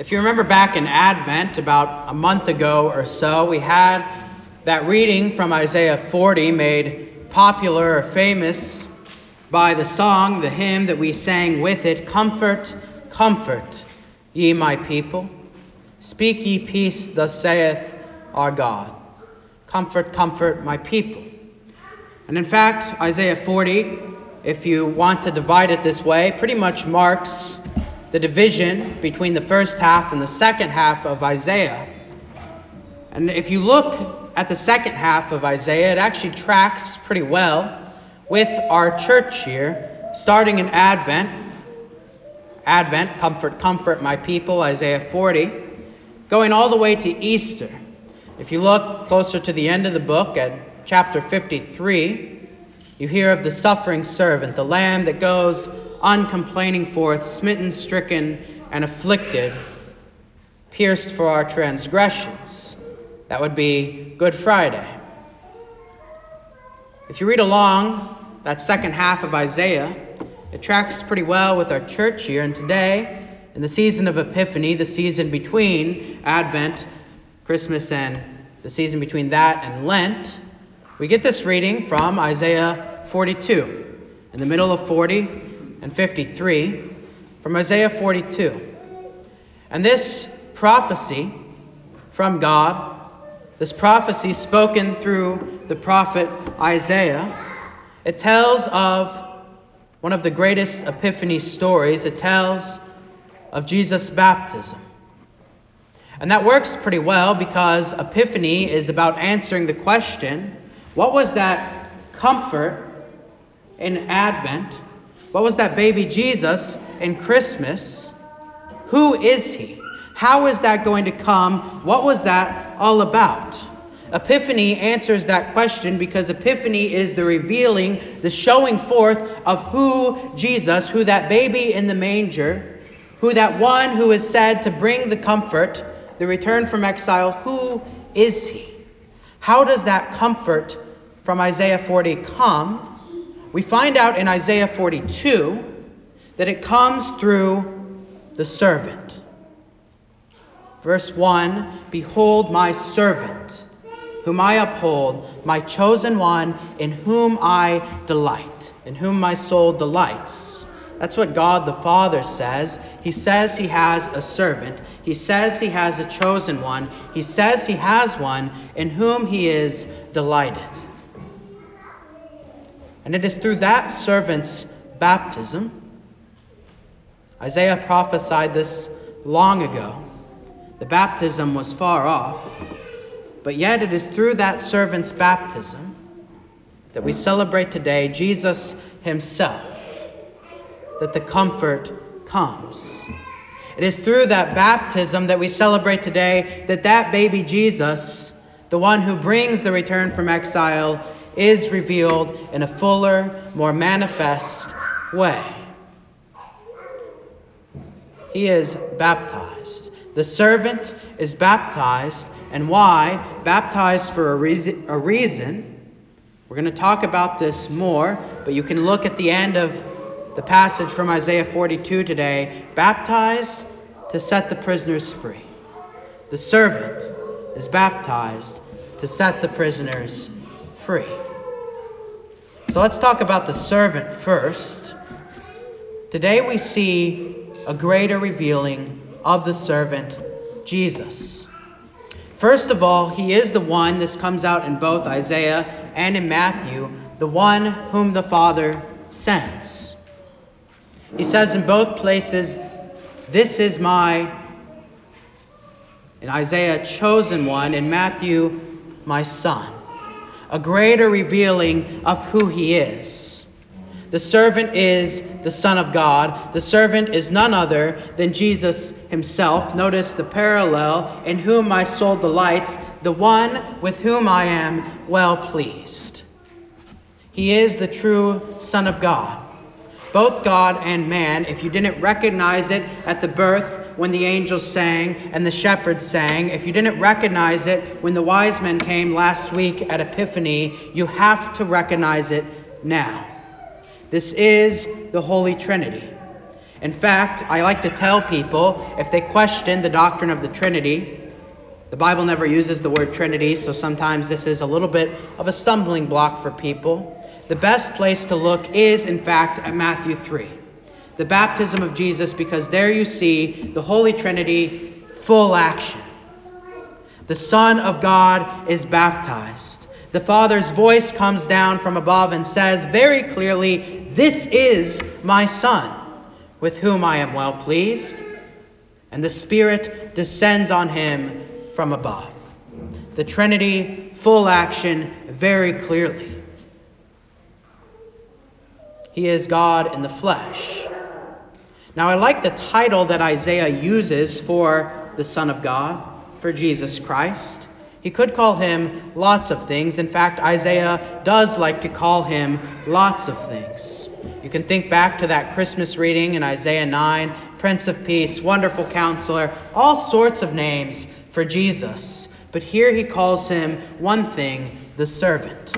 If you remember back in Advent, about a month ago or so, we had that reading from Isaiah 40 made popular or famous by the song, the hymn that we sang with it Comfort, comfort, ye my people. Speak ye peace, thus saith our God. Comfort, comfort my people. And in fact, Isaiah 40, if you want to divide it this way, pretty much marks the division between the first half and the second half of Isaiah. And if you look at the second half of Isaiah, it actually tracks pretty well with our church here, starting in Advent. Advent, comfort, comfort my people, Isaiah 40, going all the way to Easter. If you look closer to the end of the book at chapter 53, you hear of the suffering servant, the lamb that goes uncomplaining forth, smitten, stricken, and afflicted, pierced for our transgressions. That would be Good Friday. If you read along that second half of Isaiah, it tracks pretty well with our church year. And today, in the season of Epiphany, the season between Advent, Christmas, and the season between that and Lent, we get this reading from Isaiah 42. In the middle of 40, and 53 from Isaiah 42. And this prophecy from God, this prophecy spoken through the prophet Isaiah, it tells of one of the greatest epiphany stories. It tells of Jesus' baptism. And that works pretty well because Epiphany is about answering the question what was that comfort in Advent what was that baby Jesus in Christmas? Who is he? How is that going to come? What was that all about? Epiphany answers that question because Epiphany is the revealing, the showing forth of who Jesus, who that baby in the manger, who that one who is said to bring the comfort, the return from exile, who is he? How does that comfort from Isaiah 40 come? We find out in Isaiah 42 that it comes through the servant. Verse 1 Behold, my servant, whom I uphold, my chosen one, in whom I delight, in whom my soul delights. That's what God the Father says. He says he has a servant. He says he has a chosen one. He says he has one in whom he is delighted. And it is through that servant's baptism, Isaiah prophesied this long ago. The baptism was far off, but yet it is through that servant's baptism that we celebrate today Jesus himself, that the comfort comes. It is through that baptism that we celebrate today that that baby Jesus, the one who brings the return from exile, is revealed in a fuller, more manifest way. He is baptized. The servant is baptized. And why? Baptized for a reason. A reason. We're going to talk about this more, but you can look at the end of the passage from Isaiah 42 today. Baptized to set the prisoners free. The servant is baptized to set the prisoners free. So let's talk about the servant first. Today we see a greater revealing of the servant, Jesus. First of all, he is the one, this comes out in both Isaiah and in Matthew, the one whom the Father sends. He says in both places, This is my, in Isaiah, chosen one, in Matthew, my son a greater revealing of who he is. The servant is the Son of God. The servant is none other than Jesus himself. Notice the parallel in whom my soul delights, the one with whom I am well pleased. He is the true Son of God, both God and man. If you didn't recognize it at the birth, when the angels sang and the shepherds sang, if you didn't recognize it when the wise men came last week at Epiphany, you have to recognize it now. This is the Holy Trinity. In fact, I like to tell people if they question the doctrine of the Trinity, the Bible never uses the word Trinity, so sometimes this is a little bit of a stumbling block for people. The best place to look is, in fact, at Matthew 3, the baptism of Jesus, because there you see the Holy Trinity full action. The Son of God is baptized. The Father's voice comes down from above and says very clearly, This is my Son with whom I am well pleased, and the Spirit descends on him from above. The Trinity, full action, very clearly. He is God in the flesh. Now, I like the title that Isaiah uses for the Son of God, for Jesus Christ. He could call him lots of things. In fact, Isaiah does like to call him lots of things. You can think back to that Christmas reading in Isaiah 9 Prince of Peace, Wonderful Counselor, all sorts of names for Jesus. But here he calls him one thing the servant.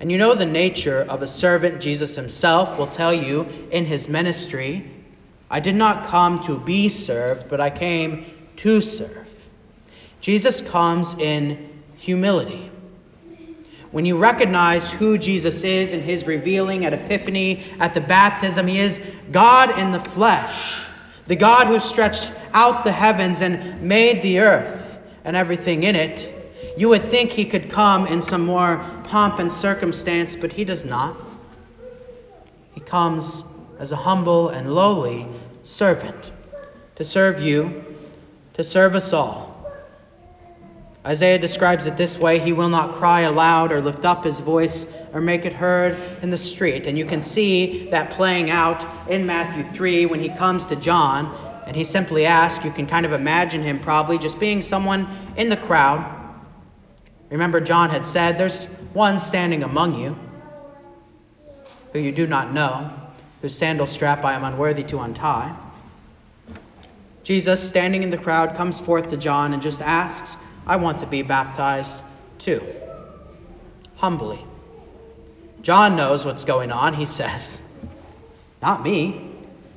And you know the nature of a servant, Jesus himself will tell you in his ministry I did not come to be served, but I came to serve. Jesus comes in humility. When you recognize who Jesus is in his revealing at Epiphany, at the baptism, he is God in the flesh, the God who stretched out the heavens and made the earth and everything in it. You would think he could come in some more pomp and circumstance, but he does not. He comes as a humble and lowly servant to serve you, to serve us all. Isaiah describes it this way He will not cry aloud or lift up his voice or make it heard in the street. And you can see that playing out in Matthew 3 when he comes to John and he simply asks. You can kind of imagine him probably just being someone in the crowd. Remember, John had said, There's one standing among you who you do not know, whose sandal strap I am unworthy to untie. Jesus, standing in the crowd, comes forth to John and just asks, I want to be baptized too. Humbly. John knows what's going on. He says, Not me.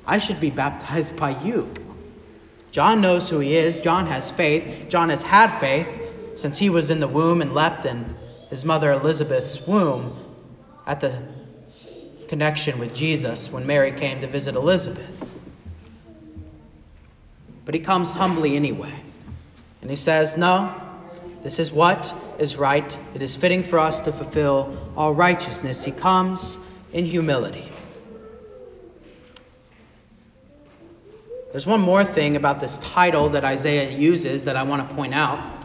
I should be baptized by you. John knows who he is. John has faith. John has had faith since he was in the womb and leapt in his mother Elizabeth's womb at the connection with Jesus when Mary came to visit Elizabeth. But he comes humbly anyway. And he says, No, this is what is right. It is fitting for us to fulfill all righteousness. He comes in humility. There's one more thing about this title that Isaiah uses that I want to point out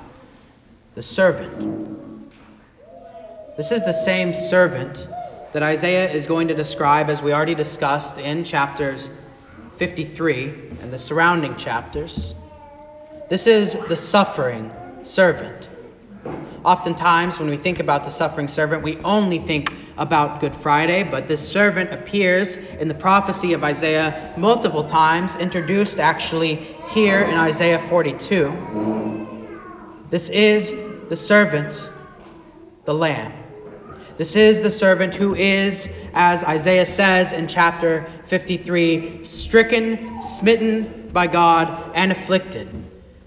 the servant. This is the same servant that Isaiah is going to describe, as we already discussed in chapters 53 and the surrounding chapters. This is the suffering servant. Oftentimes, when we think about the suffering servant, we only think about Good Friday, but this servant appears in the prophecy of Isaiah multiple times, introduced actually here in Isaiah 42. This is the servant, the Lamb. This is the servant who is, as Isaiah says in chapter 53, stricken, smitten by God, and afflicted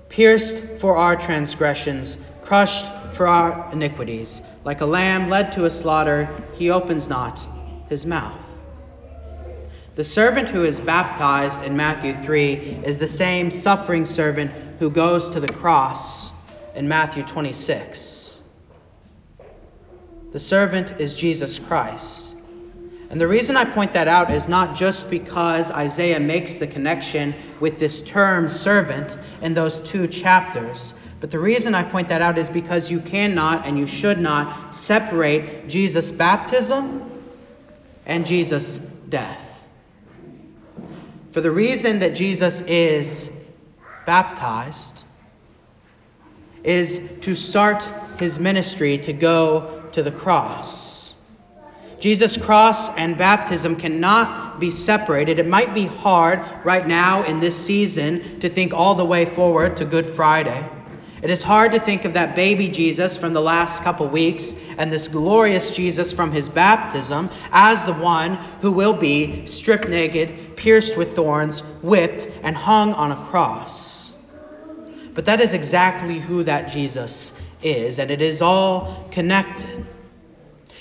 pierced for our transgressions, crushed for our iniquities. Like a lamb led to a slaughter, he opens not his mouth. The servant who is baptized in Matthew 3 is the same suffering servant who goes to the cross in Matthew 26. The servant is Jesus Christ. And the reason I point that out is not just because Isaiah makes the connection with this term servant in those two chapters, but the reason I point that out is because you cannot and you should not separate Jesus' baptism and Jesus' death. For the reason that Jesus is baptized is to start his ministry to go to the cross. Jesus' cross and baptism cannot be separated. It might be hard right now in this season to think all the way forward to Good Friday. It is hard to think of that baby Jesus from the last couple weeks and this glorious Jesus from his baptism as the one who will be stripped naked, pierced with thorns, whipped, and hung on a cross. But that is exactly who that Jesus is, and it is all connected.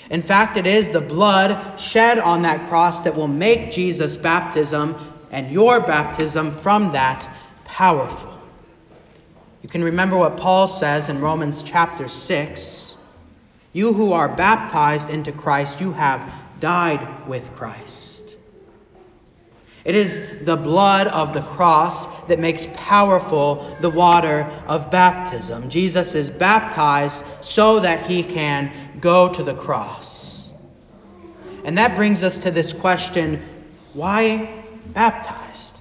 In fact, it is the blood shed on that cross that will make Jesus' baptism and your baptism from that powerful. You can remember what Paul says in Romans chapter 6. You who are baptized into Christ, you have died with Christ. It is the blood of the cross that makes powerful the water of baptism. Jesus is baptized so that he can go to the cross. And that brings us to this question why baptized?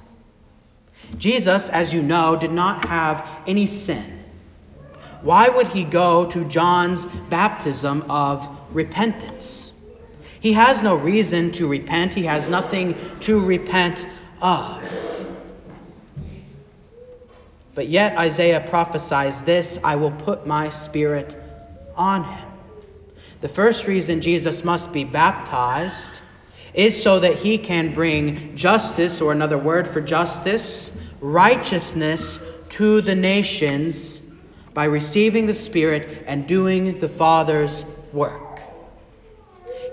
Jesus, as you know, did not have any sin. Why would he go to John's baptism of repentance? He has no reason to repent, he has nothing to repent of. But yet Isaiah prophesies this I will put my spirit on him. The first reason Jesus must be baptized is so that he can bring justice, or another word for justice, righteousness to the nations by receiving the Spirit and doing the Father's work.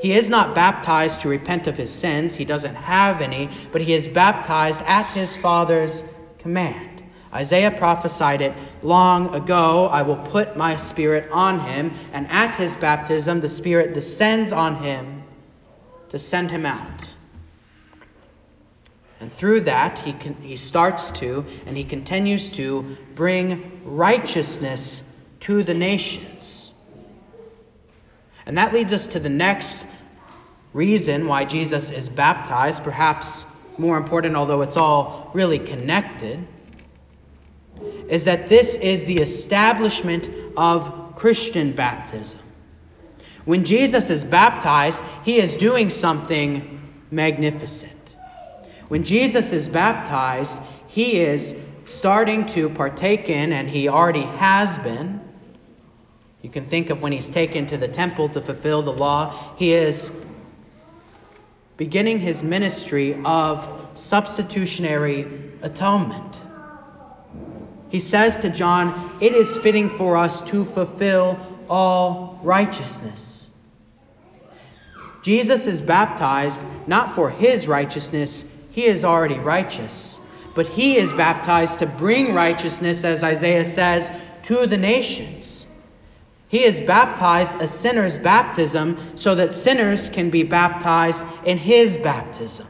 He is not baptized to repent of his sins, he doesn't have any, but he is baptized at his Father's command. Isaiah prophesied it long ago I will put my Spirit on him, and at his baptism the Spirit descends on him to send him out. And through that, he, can, he starts to and he continues to bring righteousness to the nations. And that leads us to the next reason why Jesus is baptized, perhaps more important, although it's all really connected, is that this is the establishment of Christian baptism. When Jesus is baptized, he is doing something magnificent. When Jesus is baptized, he is starting to partake in, and he already has been. You can think of when he's taken to the temple to fulfill the law. He is beginning his ministry of substitutionary atonement. He says to John, It is fitting for us to fulfill all righteousness. Jesus is baptized not for his righteousness, he is already righteous. But he is baptized to bring righteousness, as Isaiah says, to the nations. He is baptized a sinner's baptism so that sinners can be baptized in his baptism.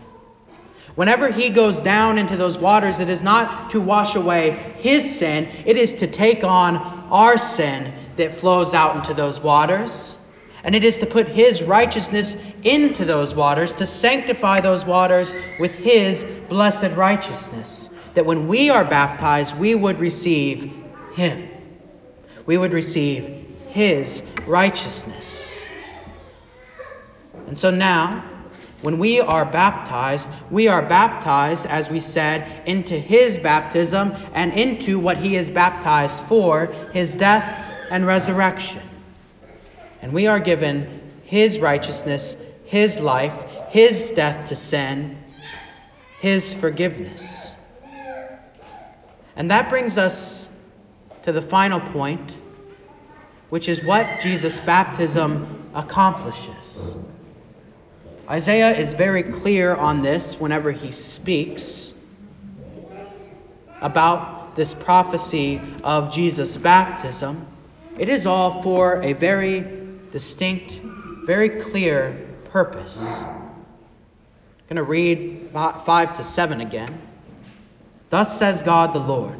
Whenever he goes down into those waters, it is not to wash away his sin, it is to take on our sin that flows out into those waters. And it is to put his righteousness into those waters, to sanctify those waters with his blessed righteousness. That when we are baptized, we would receive him. We would receive his righteousness. And so now, when we are baptized, we are baptized, as we said, into his baptism and into what he is baptized for, his death and resurrection. And we are given his righteousness, his life, his death to sin, his forgiveness. And that brings us to the final point, which is what Jesus' baptism accomplishes. Isaiah is very clear on this whenever he speaks about this prophecy of Jesus' baptism. It is all for a very distinct, very clear purpose. I'm going to read 5 to 7 again. Thus says God the Lord,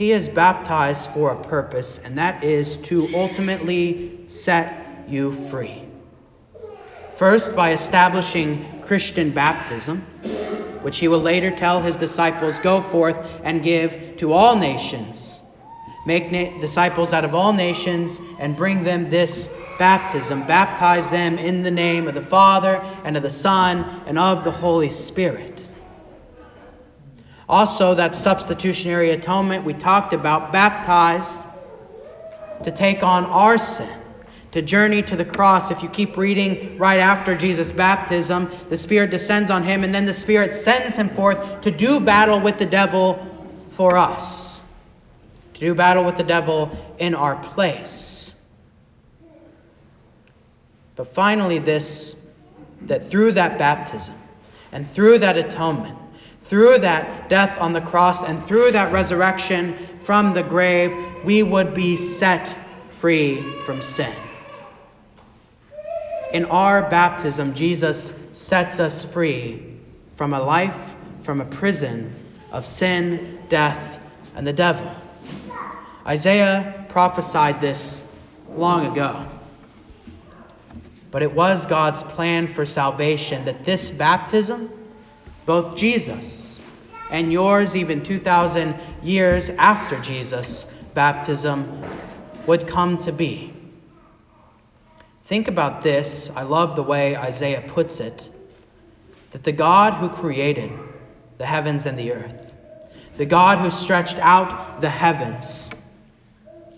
He is baptized for a purpose, and that is to ultimately set you free. First, by establishing Christian baptism, which he will later tell his disciples go forth and give to all nations. Make na- disciples out of all nations and bring them this baptism. Baptize them in the name of the Father and of the Son and of the Holy Spirit. Also, that substitutionary atonement we talked about, baptized to take on our sin to journey to the cross. If you keep reading right after Jesus' baptism, the Spirit descends on him, and then the Spirit sends him forth to do battle with the devil for us, to do battle with the devil in our place. But finally, this that through that baptism and through that atonement, through that death on the cross, and through that resurrection from the grave, we would be set free from sin. In our baptism, Jesus sets us free from a life, from a prison of sin, death, and the devil. Isaiah prophesied this long ago. But it was God's plan for salvation that this baptism, both Jesus and yours, even 2,000 years after Jesus' baptism, would come to be. Think about this. I love the way Isaiah puts it that the God who created the heavens and the earth, the God who stretched out the heavens,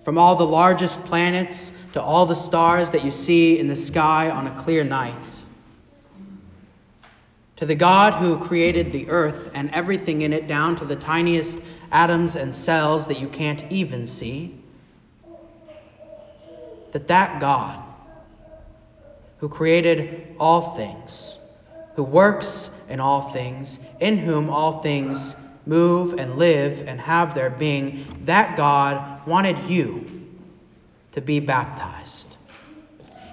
from all the largest planets to all the stars that you see in the sky on a clear night, to the God who created the earth and everything in it down to the tiniest atoms and cells that you can't even see, that that God who created all things, who works in all things, in whom all things move and live and have their being, that God wanted you to be baptized.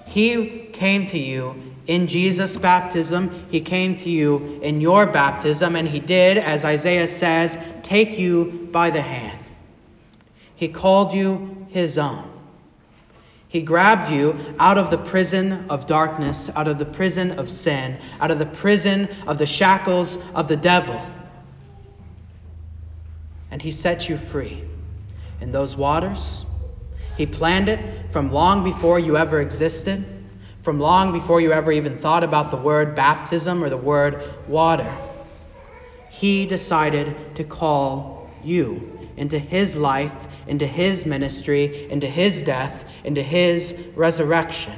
He came to you in Jesus' baptism. He came to you in your baptism, and He did, as Isaiah says, take you by the hand. He called you His own. He grabbed you out of the prison of darkness, out of the prison of sin, out of the prison of the shackles of the devil. And he set you free in those waters. He planned it from long before you ever existed, from long before you ever even thought about the word baptism or the word water. He decided to call you into his life into his ministry, into his death, into his resurrection.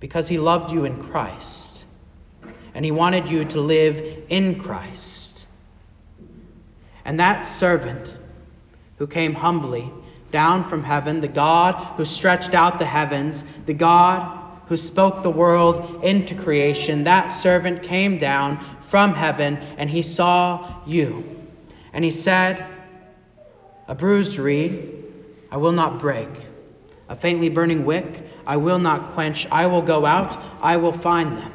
Because he loved you in Christ. And he wanted you to live in Christ. And that servant who came humbly down from heaven, the God who stretched out the heavens, the God who spoke the world into creation, that servant came down from heaven and he saw you. And he said, a bruised reed I will not break. A faintly burning wick I will not quench. I will go out, I will find them.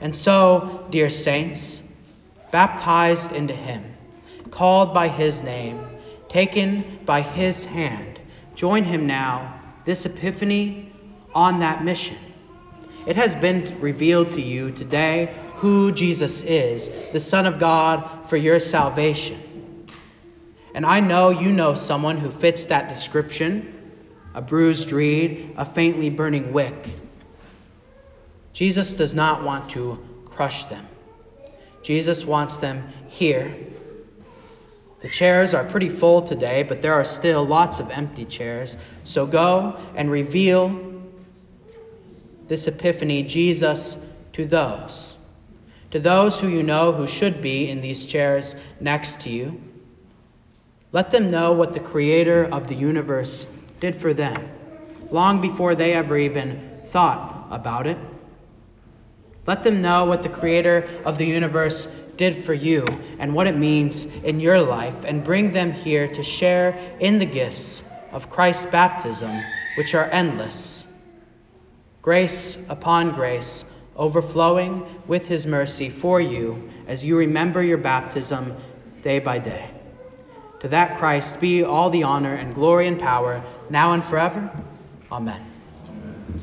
And so, dear saints, baptized into him, called by his name, taken by his hand, join him now this epiphany on that mission. It has been revealed to you today who Jesus is, the Son of God, for your salvation. And I know you know someone who fits that description a bruised reed, a faintly burning wick. Jesus does not want to crush them. Jesus wants them here. The chairs are pretty full today, but there are still lots of empty chairs. So go and reveal this epiphany, Jesus, to those. To those who you know who should be in these chairs next to you. Let them know what the Creator of the universe did for them, long before they ever even thought about it. Let them know what the Creator of the universe did for you and what it means in your life, and bring them here to share in the gifts of Christ's baptism, which are endless. Grace upon grace, overflowing with His mercy for you as you remember your baptism day by day. To that Christ be all the honor and glory and power, now and forever. Amen.